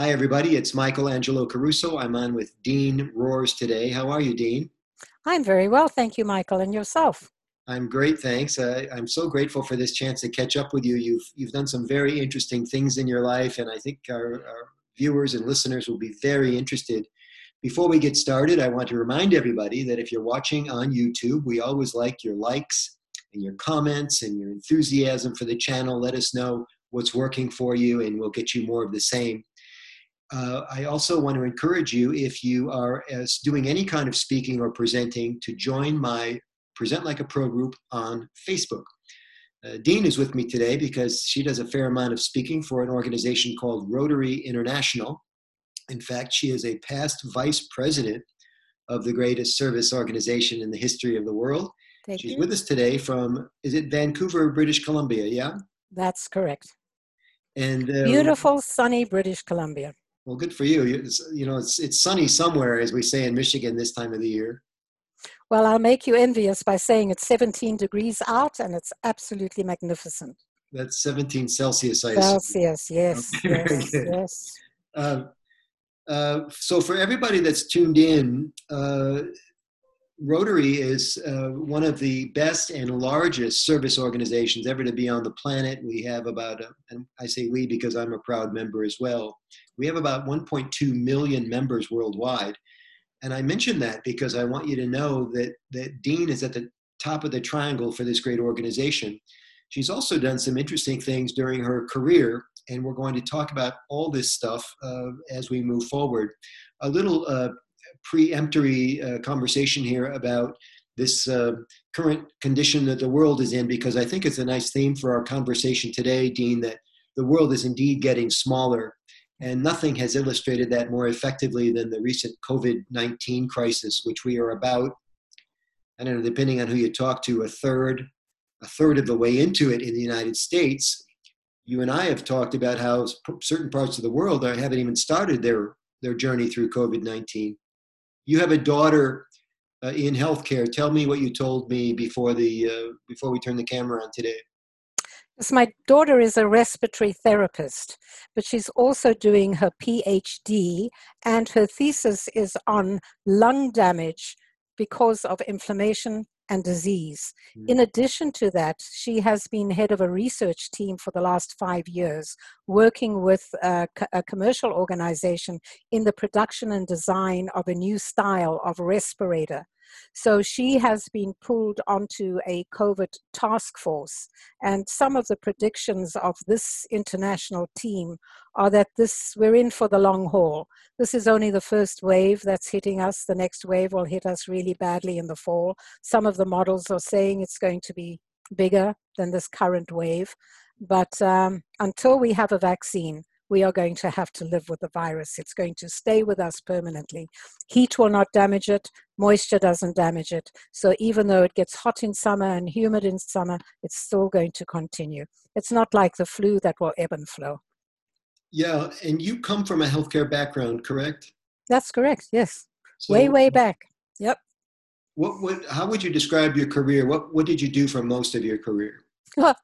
Hi, everybody. It's Michael Angelo Caruso. I'm on with Dean Rohrs today. How are you, Dean? I'm very well, thank you, Michael. And yourself? I'm great, thanks. Uh, I'm so grateful for this chance to catch up with you. You've you've done some very interesting things in your life, and I think our, our viewers and listeners will be very interested. Before we get started, I want to remind everybody that if you're watching on YouTube, we always like your likes and your comments and your enthusiasm for the channel. Let us know what's working for you, and we'll get you more of the same. Uh, I also want to encourage you, if you are doing any kind of speaking or presenting, to join my Present Like a Pro group on Facebook. Uh, Dean is with me today because she does a fair amount of speaking for an organization called Rotary International. In fact, she is a past vice president of the greatest service organization in the history of the world. Thank She's you. with us today from, is it Vancouver, British Columbia? Yeah? That's correct. And uh, Beautiful, sunny British Columbia. Well, good for you. It's, you know, it's, it's sunny somewhere, as we say in Michigan this time of the year. Well, I'll make you envious by saying it's 17 degrees out and it's absolutely magnificent. That's 17 Celsius, I assume. Celsius, yes, Okay, yes, yes. Uh, uh, so, for everybody that's tuned in, uh, Rotary is uh, one of the best and largest service organizations ever to be on the planet. We have about, uh, and I say we because I'm a proud member as well, we have about 1.2 million members worldwide. And I mention that because I want you to know that, that Dean is at the top of the triangle for this great organization. She's also done some interesting things during her career, and we're going to talk about all this stuff uh, as we move forward. A little uh, preemptory uh, conversation here about this uh, current condition that the world is in, because I think it's a nice theme for our conversation today, Dean, that the world is indeed getting smaller. And nothing has illustrated that more effectively than the recent COVID 19 crisis, which we are about, I don't know, depending on who you talk to, a third, a third of the way into it in the United States. You and I have talked about how certain parts of the world are, haven't even started their, their journey through COVID 19. You have a daughter uh, in healthcare. Tell me what you told me before, the, uh, before we turn the camera on today. Yes, my daughter is a respiratory therapist, but she's also doing her PhD, and her thesis is on lung damage because of inflammation and disease. Mm. In addition to that, she has been head of a research team for the last five years, working with a, a commercial organization in the production and design of a new style of respirator. So she has been pulled onto a COVID task force. And some of the predictions of this international team are that this we're in for the long haul. This is only the first wave that's hitting us. The next wave will hit us really badly in the fall. Some of the models are saying it's going to be bigger than this current wave. But um, until we have a vaccine, we are going to have to live with the virus. It's going to stay with us permanently. Heat will not damage it, moisture doesn't damage it. So even though it gets hot in summer and humid in summer, it's still going to continue. It's not like the flu that will ebb and flow. Yeah, and you come from a healthcare background, correct? That's correct, yes. So way, way back. Yep. What, what, how would you describe your career? What, what did you do for most of your career?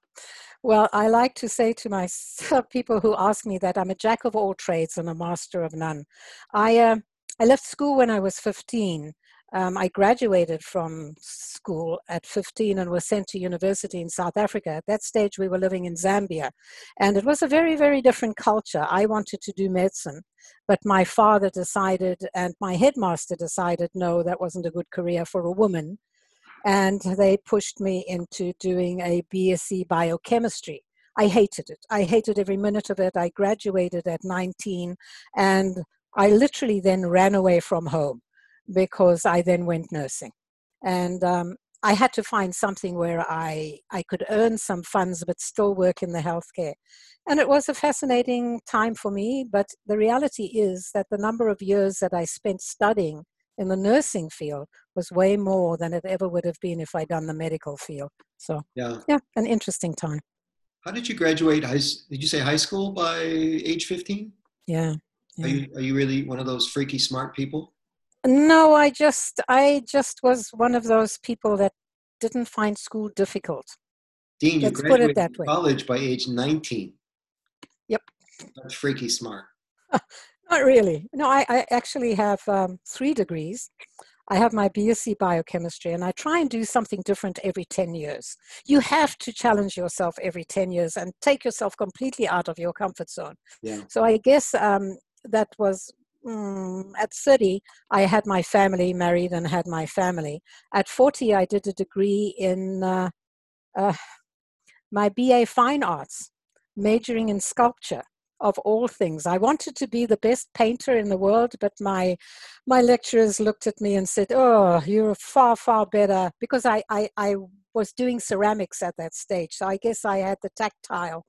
Well, I like to say to my people who ask me that I'm a jack of all trades and a master of none. I uh, I left school when I was 15. Um, I graduated from school at 15 and was sent to university in South Africa. At that stage, we were living in Zambia, and it was a very, very different culture. I wanted to do medicine, but my father decided, and my headmaster decided, no, that wasn't a good career for a woman and they pushed me into doing a BSc biochemistry. I hated it. I hated every minute of it. I graduated at 19 and I literally then ran away from home because I then went nursing. And um, I had to find something where I, I could earn some funds but still work in the healthcare. And it was a fascinating time for me, but the reality is that the number of years that I spent studying in the nursing field was way more than it ever would have been if I'd done the medical field. So, Yeah. yeah, an interesting time. How did you graduate high? Did you say high school by age 15? Yeah. Are you are you really one of those freaky smart people? No, I just, I just was one of those people that didn't find school difficult. Dean, you Let's it graduated that way. college by age 19. Yep. That's freaky smart. Not really. No, I, I actually have um, three degrees. I have my BSc biochemistry, and I try and do something different every 10 years. You have to challenge yourself every 10 years and take yourself completely out of your comfort zone. Yeah. So I guess um, that was mm, at 30, I had my family married and had my family. At 40, I did a degree in uh, uh, my BA Fine Arts, majoring in sculpture of all things. I wanted to be the best painter in the world, but my my lecturers looked at me and said, "Oh, you're far far better," because I I, I was doing ceramics at that stage. So I guess I had the tactile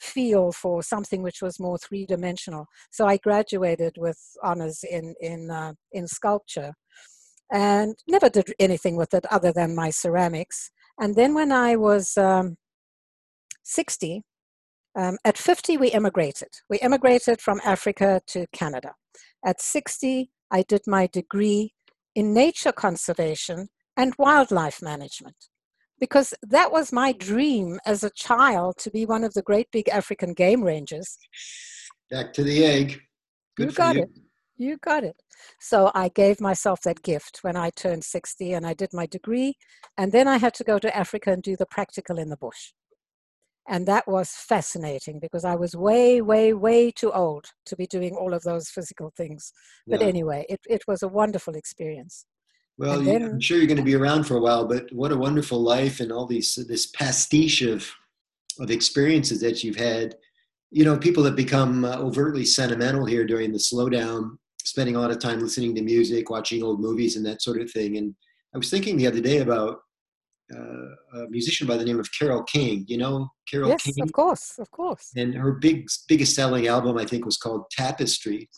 feel for something which was more three dimensional. So I graduated with honors in in uh, in sculpture, and never did anything with it other than my ceramics. And then when I was um, 60, um, at 50, we immigrated. We immigrated from Africa to Canada. At 60, I did my degree in nature conservation and wildlife management because that was my dream as a child to be one of the great big African game rangers. Back to the egg. Good you got you. it. You got it. So I gave myself that gift when I turned 60 and I did my degree. And then I had to go to Africa and do the practical in the bush. And that was fascinating because I was way, way, way too old to be doing all of those physical things. But yeah. anyway, it, it was a wonderful experience. Well, then, I'm sure you're going to be around for a while, but what a wonderful life and all these this pastiche of of experiences that you've had. You know, people have become uh, overtly sentimental here during the slowdown, spending a lot of time listening to music, watching old movies, and that sort of thing. And I was thinking the other day about uh, a musician by the name of Carole King. You know Carole yes, King? of course, of course. And her big, biggest selling album, I think, was called Tapestry.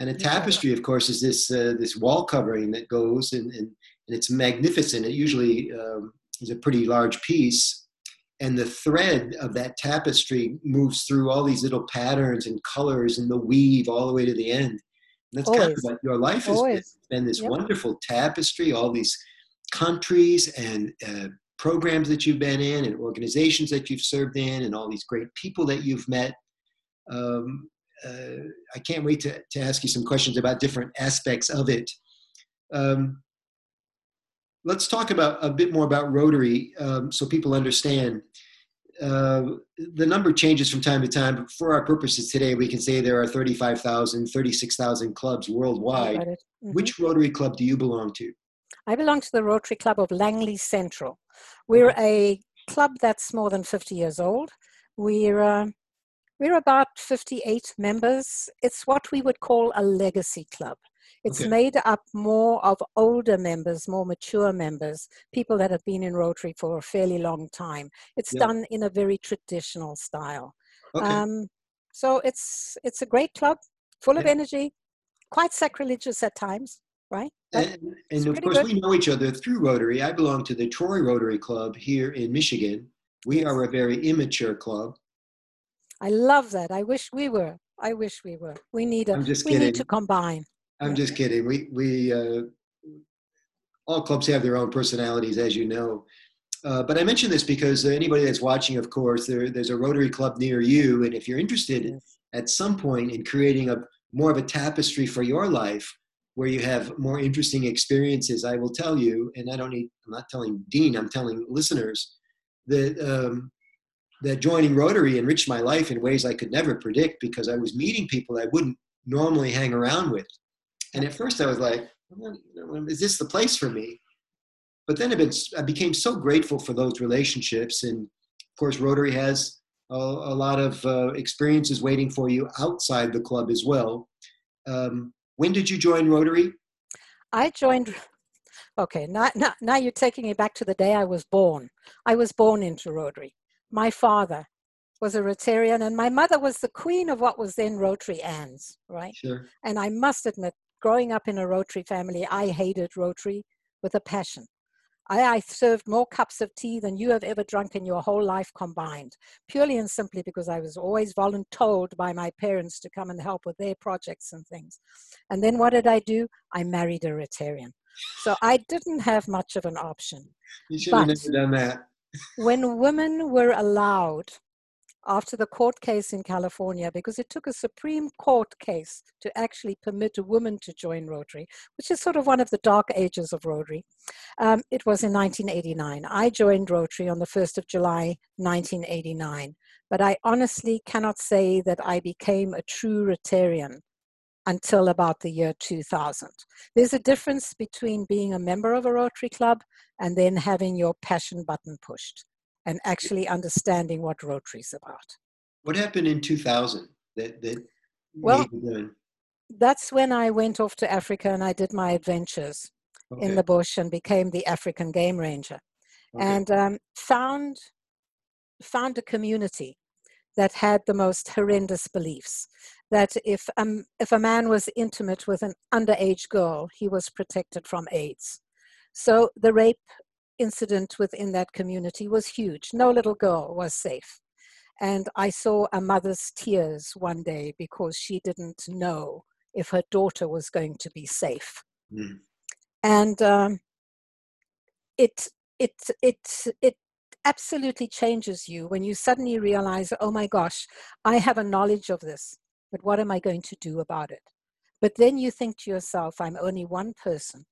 And a tapestry, of course, is this uh, this wall covering that goes and, and, and it's magnificent. It usually um, is a pretty large piece, and the thread of that tapestry moves through all these little patterns and colors and the weave all the way to the end. And that's Always. kind of what your life has been, been, this yep. wonderful tapestry, all these countries and uh, programs that you've been in and organizations that you've served in and all these great people that you've met. Um, uh, I can't wait to, to ask you some questions about different aspects of it. Um, let's talk about a bit more about Rotary um, so people understand. Uh, the number changes from time to time. But for our purposes today, we can say there are 35,000, 36,000 clubs worldwide. Mm-hmm. Which Rotary club do you belong to? I belong to the Rotary Club of Langley Central. We're a club that's more than 50 years old. We're, uh, we're about 58 members. It's what we would call a legacy club. It's okay. made up more of older members, more mature members, people that have been in Rotary for a fairly long time. It's yeah. done in a very traditional style. Okay. Um, so it's it's a great club, full yeah. of energy, quite sacrilegious at times right? and, and of course, good. we know each other through Rotary. I belong to the Troy Rotary Club here in Michigan. We are a very immature club. I love that. I wish we were. I wish we were. We need a. I'm just we kidding. need to combine. I'm yeah. just kidding. We we uh, all clubs have their own personalities, as you know. Uh, but I mention this because anybody that's watching, of course, there, there's a Rotary Club near you, and if you're interested yes. at some point in creating a more of a tapestry for your life, where you have more interesting experiences, I will tell you, and I don't need, I'm not telling Dean, I'm telling listeners that, um, that joining Rotary enriched my life in ways I could never predict because I was meeting people I wouldn't normally hang around with. And at first I was like, is this the place for me? But then I became so grateful for those relationships. And of course, Rotary has a, a lot of uh, experiences waiting for you outside the club as well. Um, when did you join Rotary? I joined. Okay, now, now, now you're taking me back to the day I was born. I was born into Rotary. My father was a Rotarian, and my mother was the queen of what was then Rotary Anns, right? Sure. And I must admit, growing up in a Rotary family, I hated Rotary with a passion. I, I, served more cups of tea than you have ever drunk in your whole life combined, purely and simply because I was always voluntold by my parents to come and help with their projects and things. And then what did I do? I married a Rotarian. So I didn't have much of an option. You should have never done that. when women were allowed after the court case in California, because it took a Supreme Court case to actually permit a woman to join Rotary, which is sort of one of the dark ages of Rotary. Um, it was in 1989. I joined Rotary on the 1st of July, 1989. But I honestly cannot say that I became a true Rotarian until about the year 2000. There's a difference between being a member of a Rotary Club and then having your passion button pushed and actually understanding what Rotary is about. What happened in 2000 that, that well, that's when I went off to Africa and I did my adventures okay. in the bush and became the African game ranger okay. and um, found, found a community that had the most horrendous beliefs that if, um, if a man was intimate with an underage girl, he was protected from AIDS. So the rape incident within that community was huge. No little girl was safe. And I saw a mother's tears one day because she didn't know if her daughter was going to be safe. Mm. And um, it, it, it, it absolutely changes you when you suddenly realize, oh my gosh, I have a knowledge of this, but what am I going to do about it? But then you think to yourself, I'm only one person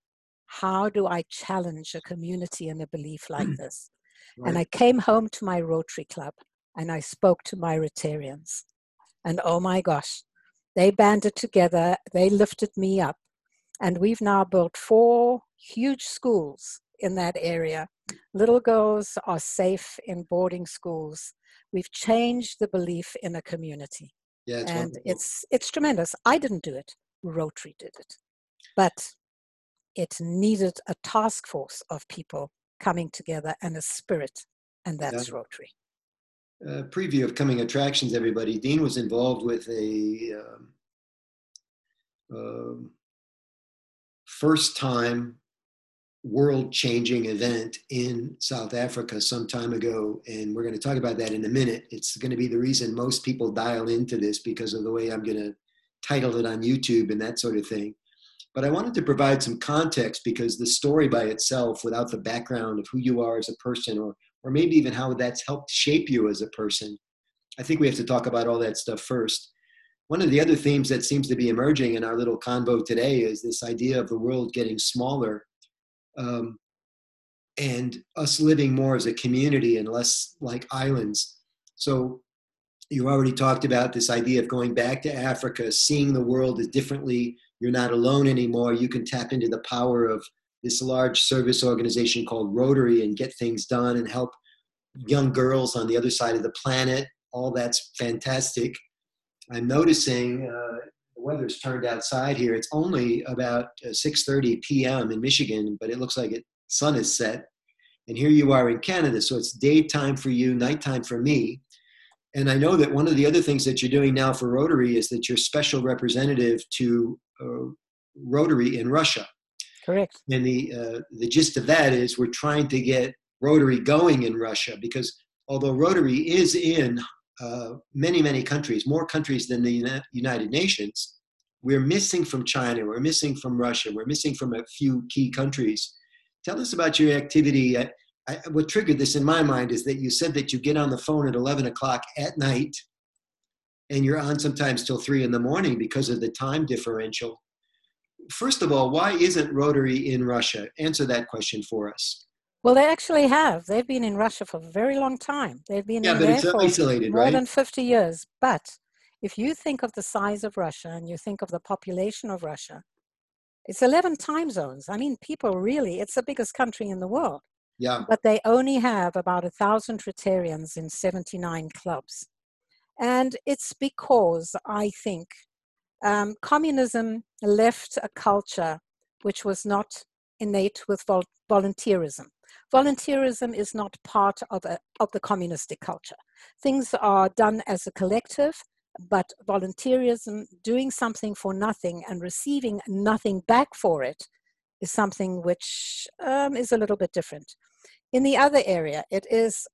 how do I challenge a community in a belief like mm. this? Right. And I came home to my Rotary Club and I spoke to my Rotarians. And oh my gosh, they banded together, they lifted me up. And we've now built four huge schools in that area. Little girls are safe in boarding schools. We've changed the belief in a community. Yeah, it's and wonderful. it's it's tremendous. I didn't do it. Rotary did it. But it needed a task force of people coming together and a spirit, and that's yeah. Rotary. Uh, preview of coming attractions, everybody. Dean was involved with a um, um, first time world changing event in South Africa some time ago. And we're going to talk about that in a minute. It's going to be the reason most people dial into this because of the way I'm going to title it on YouTube and that sort of thing. But I wanted to provide some context because the story by itself, without the background of who you are as a person, or or maybe even how that's helped shape you as a person, I think we have to talk about all that stuff first. One of the other themes that seems to be emerging in our little convo today is this idea of the world getting smaller, um, and us living more as a community and less like islands. So you already talked about this idea of going back to Africa, seeing the world as differently you're not alone anymore. You can tap into the power of this large service organization called Rotary and get things done and help young girls on the other side of the planet. All that's fantastic. I'm noticing uh, the weather's turned outside here. It's only about 6:30 uh, p.m. in Michigan, but it looks like it sun is set. And here you are in Canada, so it's daytime for you, nighttime for me. And I know that one of the other things that you're doing now for Rotary is that you're special representative to uh, Rotary in Russia. Correct. And the uh, the gist of that is we're trying to get Rotary going in Russia because although Rotary is in uh, many many countries, more countries than the United Nations, we're missing from China, we're missing from Russia, we're missing from a few key countries. Tell us about your activity. I, what triggered this in my mind is that you said that you get on the phone at 11 o'clock at night and you're on sometimes till three in the morning because of the time differential. First of all, why isn't Rotary in Russia? Answer that question for us. Well, they actually have. They've been in Russia for a very long time. They've been yeah, in but there it's for isolated, more right? than 50 years. But if you think of the size of Russia and you think of the population of Russia, it's 11 time zones. I mean, people really, it's the biggest country in the world. Yeah. But they only have about a thousand Rotarians in 79 clubs. And it's because I think um, communism left a culture which was not innate with vol- volunteerism. Volunteerism is not part of, a, of the communistic culture. Things are done as a collective, but volunteerism, doing something for nothing and receiving nothing back for it, is something which um, is a little bit different. In the other area, it is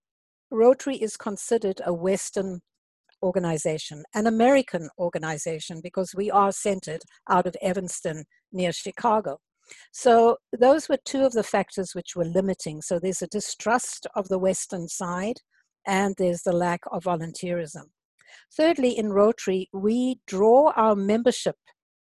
Rotary is considered a Western organization, an American organization, because we are centered out of Evanston near Chicago. So those were two of the factors which were limiting. So there's a distrust of the Western side, and there's the lack of volunteerism. Thirdly, in Rotary, we draw our membership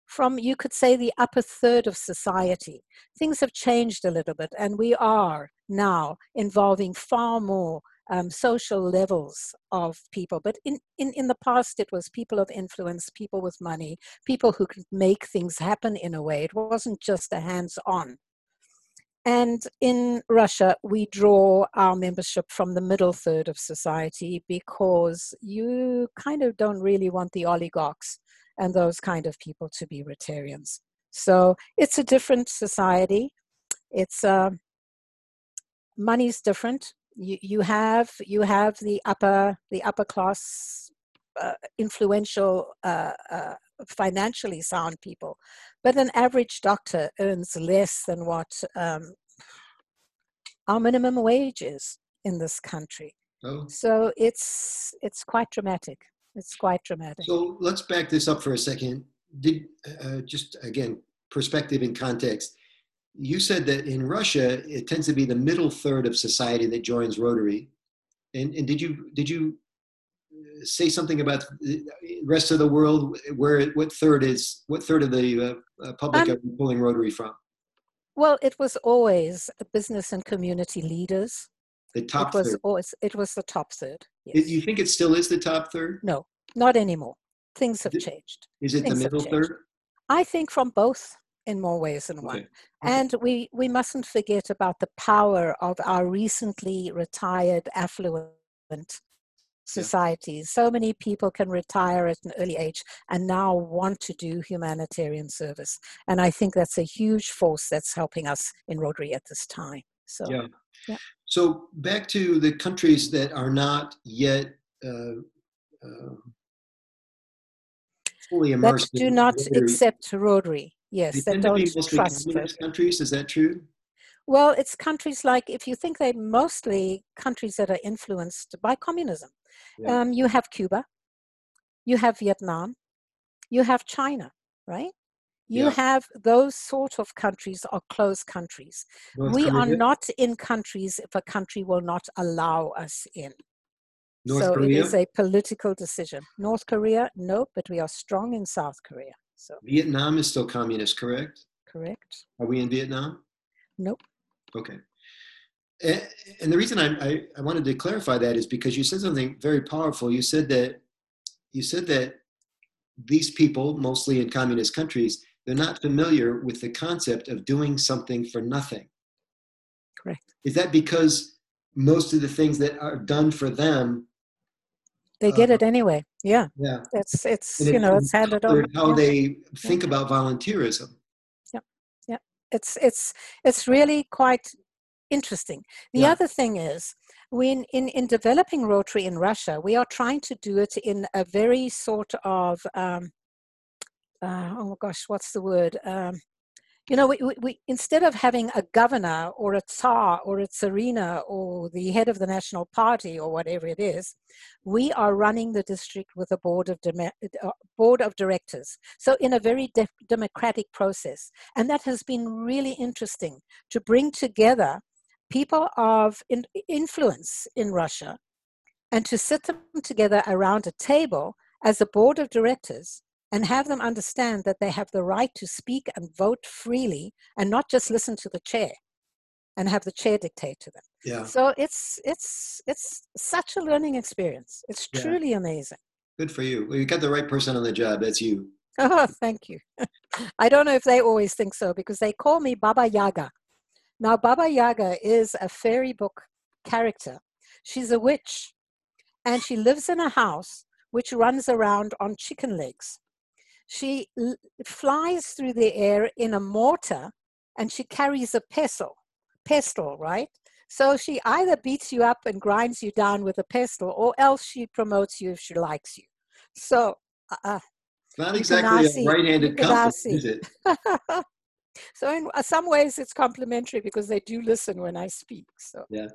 from, you could say, the upper third of society. Things have changed a little bit, and we are now involving far more um, social levels of people. But in, in, in the past, it was people of influence, people with money, people who could make things happen in a way. It wasn't just a hands on. And in Russia, we draw our membership from the middle third of society because you kind of don't really want the oligarchs and those kind of people to be Rotarians. So it's a different society. It's uh, money's different. You, you have you have the upper the upper class uh, influential uh, uh, financially sound people, but an average doctor earns less than what um, our minimum wage is in this country. Oh. So it's it's quite dramatic. It's quite dramatic. So let's back this up for a second. Did uh, just again perspective and context. You said that in Russia it tends to be the middle third of society that joins Rotary, and, and did you did you say something about the rest of the world where what third is what third of the uh, uh public um, are pulling rotary from well it was always business and community leaders the top it was third. always it was the top third yes. you think it still is the top third no not anymore things have changed is it things the middle third i think from both in more ways than one okay. and we we mustn't forget about the power of our recently retired affluent societies. Yeah. So many people can retire at an early age and now want to do humanitarian service. And I think that's a huge force that's helping us in Rotary at this time. So, yeah. Yeah. So, back to the countries that are not yet uh, uh, fully immersed. That do not Rotary. accept Rotary. Yes, they that don't trust countries. Is that true? Well, it's countries like, if you think they're mostly countries that are influenced by communism. Yeah. Um, you have Cuba, you have Vietnam, you have China, right? You yeah. have those sort of countries are closed countries. North we Korea. are not in countries if a country will not allow us in. North so Korea? it is a political decision. North Korea, no, but we are strong in South Korea. So Vietnam is still communist, correct? Correct. Are we in Vietnam? Nope. Okay. And the reason I, I, I, wanted to clarify that is because you said something very powerful. You said that you said that these people, mostly in communist countries, they're not familiar with the concept of doing something for nothing. Correct. Is that because most of the things that are done for them they get uh, it anyway. Yeah. Yeah. It's it's you know it's handed over. How yeah. they think yeah. about volunteerism. Yeah. Yeah. It's it's it's really quite interesting. The yeah. other thing is, when in, in developing Rotary in Russia, we are trying to do it in a very sort of, um, uh, oh gosh, what's the word? Um, you know, we, we, we, instead of having a governor or a tsar or a tsarina or the head of the national party or whatever it is, we are running the district with a board of uh, board of directors. So in a very de- democratic process, and that has been really interesting to bring together people of in, influence in Russia and to sit them together around a table as a board of directors and have them understand that they have the right to speak and vote freely and not just listen to the chair and have the chair dictate to them. Yeah. So it's it's it's such a learning experience. It's yeah. truly amazing. Good for you. Well, you got the right person on the job. That's you. Oh, thank you. I don't know if they always think so because they call me Baba Yaga. Now, Baba Yaga is a fairy book character. She's a witch, and she lives in a house which runs around on chicken legs. She l- flies through the air in a mortar, and she carries a pestle, pestle, right? So she either beats you up and grinds you down with a pestle, or else she promotes you if she likes you. So, uh, not exactly a right-handed compass, is it? so in uh, some ways it's complementary because they do listen when i speak so yeah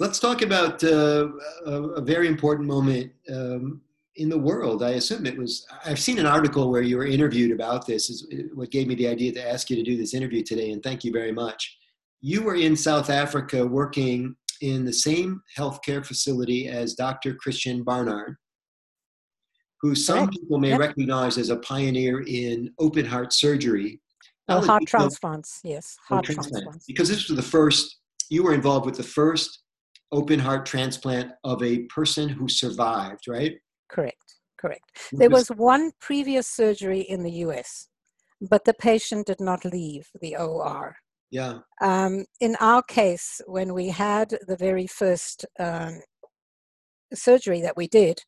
let's talk about uh, a, a, very important moment um, in the world i assume it was i've seen an article where you were interviewed about this is what gave me the idea to ask you to do this interview today and thank you very much you were in south africa working in the same healthcare facility as Dr. Christiaan Barnard, who some people may Yep. recognize as a pioneer in open heart surgery. Oh, heart transplants, yes, heart transplant. transplants. Because this was the first, you were involved with the first open heart transplant of a person who survived, right? Correct, correct. There was one previous surgery in the US, but the patient did not leave the OR. yeah, Um, in our case, when we had the very first um, surgery that we did,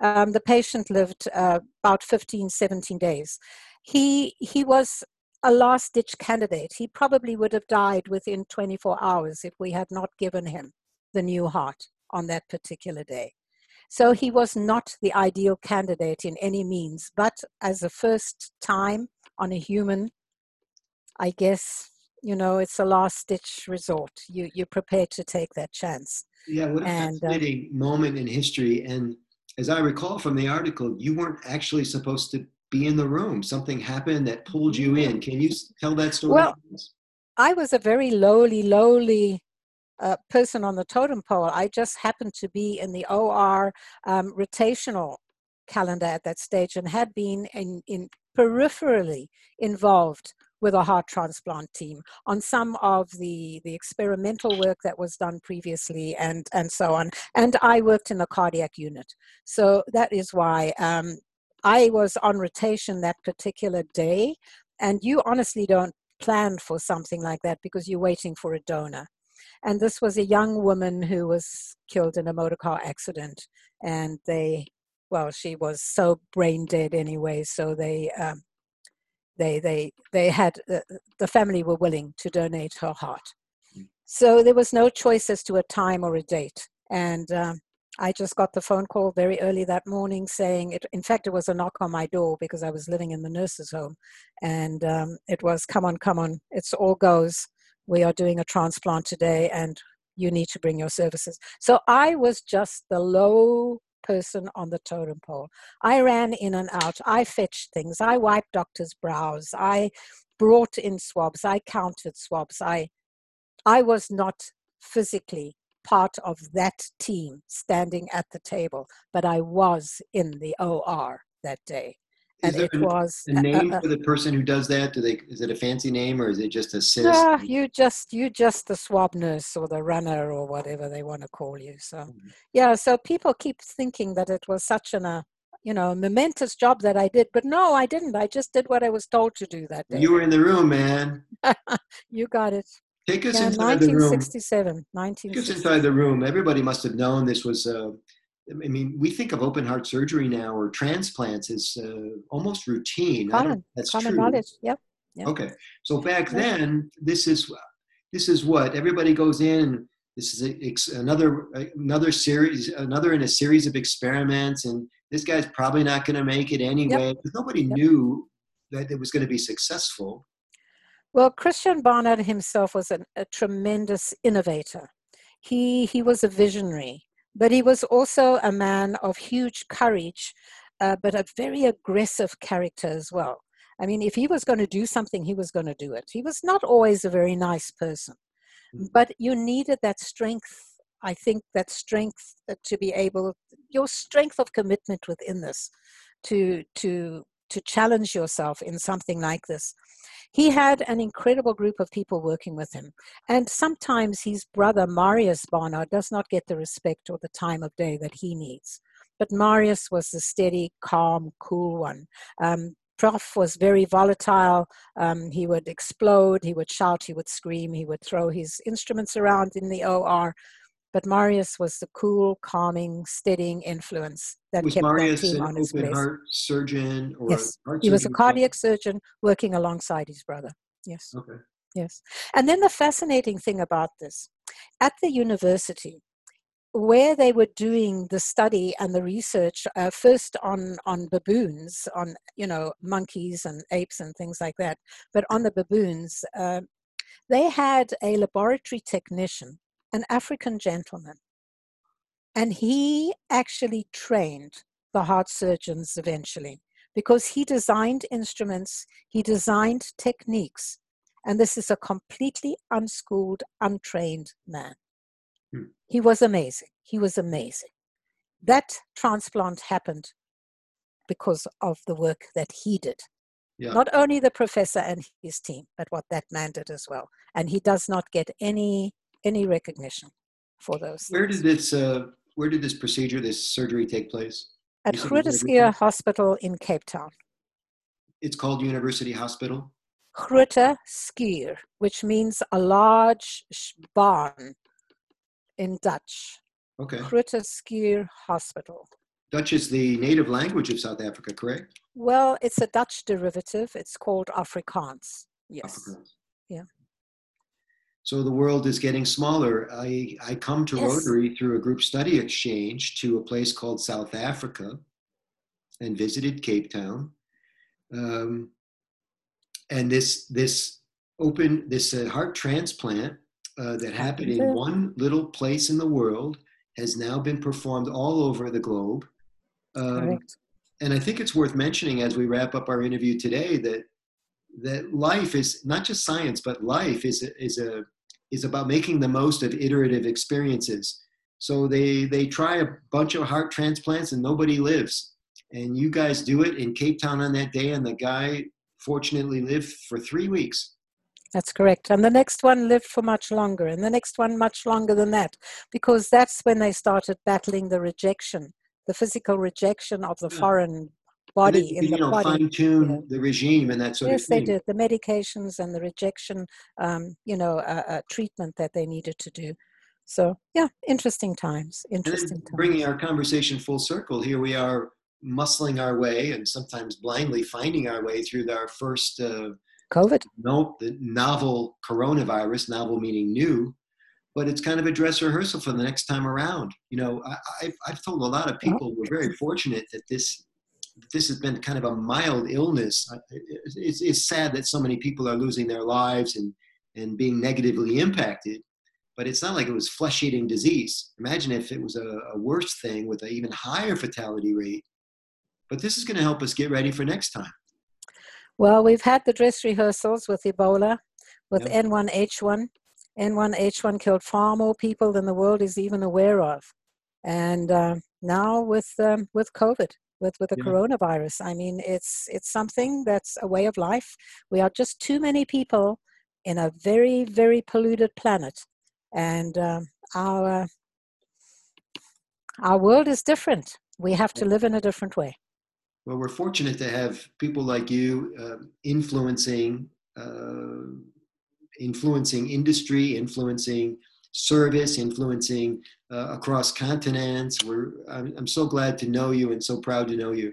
um, the patient lived uh, about 15, 17 days. He, he was a last ditch candidate. He probably would have died within 24 hours if we had not given him the new heart on that particular day. So he was not the ideal candidate in any means, but as a first time on a human, I guess, you know, it's a last ditch resort. You, you're prepared to take that chance. yeah, what a And, uh, fascinating moment in history. And as I recall from the article, you weren't actually supposed to be in the room. Something happened that pulled you in. Can you tell that story? Well. I was a very lowly, lowly uh, person on the totem pole. I just happened to be in the OR um, rotational calendar at that stage and had been in, in peripherally involved with a heart transplant team on some of the, the experimental work that was done previously and, and so on. And I worked in the cardiac unit. So that is why um, I was on rotation that particular day. And you honestly don't plan for something like that because you're waiting for a donor. And this was a young woman who was killed in a motor car accident. And they, well, she was so brain dead anyway. So they, um, they, they, they had, uh, the family were willing to donate her heart. So there was no choice as to a time or a date. And um, I just got the phone call very early that morning saying, it, in fact, it was a knock on my door because I was living in the nurse's home. And um, it was, come on, come on, it's all goes. We are doing a transplant today and you need to bring your services. So I was just the low person on the totem pole. I ran in and out. I fetched things. I wiped doctors' brows. I brought in swabs. I counted swabs. I, I was not physically part of that team standing at the table, but I was in the OR that day. Is And there it an- was a uh, name uh, for the person who does that? Do they? Is it a fancy name or is it just a cis? Yeah, you just you just the swab nurse or the runner or whatever they want to call you. So Mhm. yeah, so people keep thinking that it was such an uh, you know momentous job that I did, but no, I didn't. I just did what I was told to do that day. You were in the room, man. You got it. Take us Yeah, inside the room. 1967. Take us inside the room. Everybody must have known this was. Uh, I mean, we think of open heart surgery now or transplants as uh, almost routine. I don't- Common, that's common true. knowledge. Yep. yeah. Okay, so back Yeah. then, this is this is what everybody goes in. This is a, ex- another another series, another in a series of experiments, and this guy's probably not going to make it anyway. Because nobody Yep. knew that it was going to be successful. Well, Christiaan Barnard himself was an, a tremendous innovator. He, he was a visionary, but he was also a man of huge courage, uh, but a very aggressive character as well. I mean, if he was going to do something, he was going to do it. He was not always a very nice person, Mhm. but you needed that strength. I think that strength uh, to be able, your strength of commitment within this, to to to challenge yourself in something like this. He had an incredible group of people working with him, and sometimes his brother Marius Barnard does not get the respect or the time of day that he needs. But Marius was the steady, calm, cool one. Um, Prof was very volatile. Um, he would explode, he would shout, he would scream, he would throw his instruments around in the OR. But Marius was the cool, calming, steadying influence that Was kept Marius that team on his place. heart surgeon or Yes, He was a cardiac surgeon working alongside his brother. Yes, Okay. yes. And then the fascinating thing about this at the university, where they were doing the study and the research uh, first on on baboons on you know monkeys and apes and things like that but on the baboons uh, they had a laboratory technician an african gentleman and he actually trained the heart surgeons eventually because he designed instruments he designed techniques and this is a completely unschooled untrained man Hmm. He was amazing. He was amazing. That transplant happened because of the work that he did. Yeah. Not only the professor and his team, but what that man did as well. And he does not get any any recognition for those. Where things. did this uh, Where did this procedure, this surgery, take place? At Groote Hospital in Cape Town. It's called University Hospital. Groote Schuur, which means a large barn in Dutch. Okay. Groote Schuur Hospital. Dutch is the native language of South Africa, correct? Well, it's a Dutch derivative. It's called Afrikaans. Yes. Afrikaans. Yeah. So the world is getting smaller. I, I come to yes. Rotary through a group study exchange to a place called South Africa and visited Cape Town. Um, and this, this open, this uh, heart transplant uh, that happened in one little place in the world has now been performed all over the globe. Um, and I think it's worth mentioning as we wrap up our interview today that that life is not just science, but life is a, is a is about making the most of iterative experiences. So they they try a bunch of heart transplants and nobody lives, and you guys do it in Cape Town on that day, and the guy fortunately lived for three weeks. That's correct. And the next one lived for much longer, and the next one much longer than that, because that's when they started battling the rejection the physical rejection of the yeah. foreign body in the know, body. Fine tune yeah. the regime and that sort yes, of thing. Yes, they did. The medications and the rejection, um, you know, uh, uh, treatment that they needed to do. So yeah, interesting times. Interesting times. Bringing our conversation full circle, here we are muscling our way and sometimes blindly finding our way through our first uh, COVID. No, the novel coronavirus, novel meaning new, but it's kind of a dress rehearsal for the next time around. You know, I, have told a lot of people we're very fortunate that this this has been kind of a mild illness. It's, it's sad that so many people are losing their lives and and being negatively impacted, but it's not like it was flesh-eating disease. Imagine if it was a, a worse thing with an even higher fatality rate. But this is going to help us get ready for next time. Well, we've had the dress rehearsals with Ebola, with yep. N1H1 N1H1 killed far more people than the world is even aware of. And uh, now with um, with COVID, with with the yeah. coronavirus, I mean, it's it's something that's a way of life. We are just too many people in a very very polluted planet, and um, our our world is different. We have to live in a different way. Well, we're fortunate to have people like you uh, influencing. Uh, influencing industry, influencing service, influencing uh, across continents. We're, I'm, I'm so glad to know you and so proud to know you.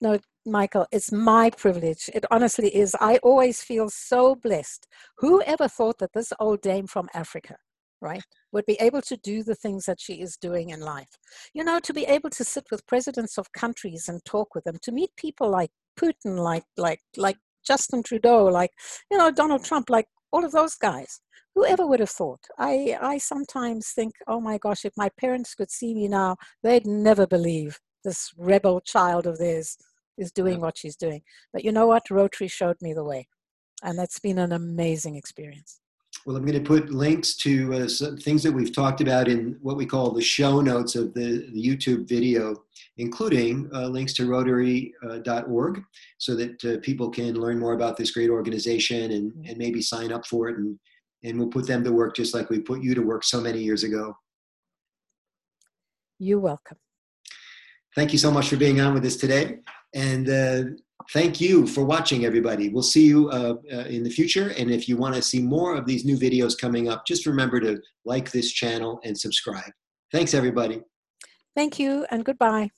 No, Michael, it's my privilege. It honestly is. I always feel so blessed. Who ever thought that this old dame from Africa, right, would be able to do the things that she is doing in life? You know, to be able to sit with presidents of countries and talk with them, to meet people like Putin, like like like Justin Trudeau, like you know Donald Trump, like all of those guys. Whoever would have thought? I, I sometimes think, oh my gosh, if my parents could see me now, they'd never believe this rebel child of theirs is doing yeah. what she's doing. But you know what? Rotary showed me the way. And that's been an amazing experience. Well, I'm going to put links to uh, things that we've talked about in what we call the show notes of the, the YouTube video, including uh, links to rotary.org uh, so that uh, people can learn more about this great organization and, and maybe sign up for it. And, and we'll put them to work just like we put you to work so many years ago. You're welcome. Thank you so much for being on with us today. And uh, thank you for watching, everybody. We'll see you uh, uh, in the future. And if you want to see more of these new videos coming up, just remember to like this channel and subscribe. Thanks, everybody. Thank you, and goodbye.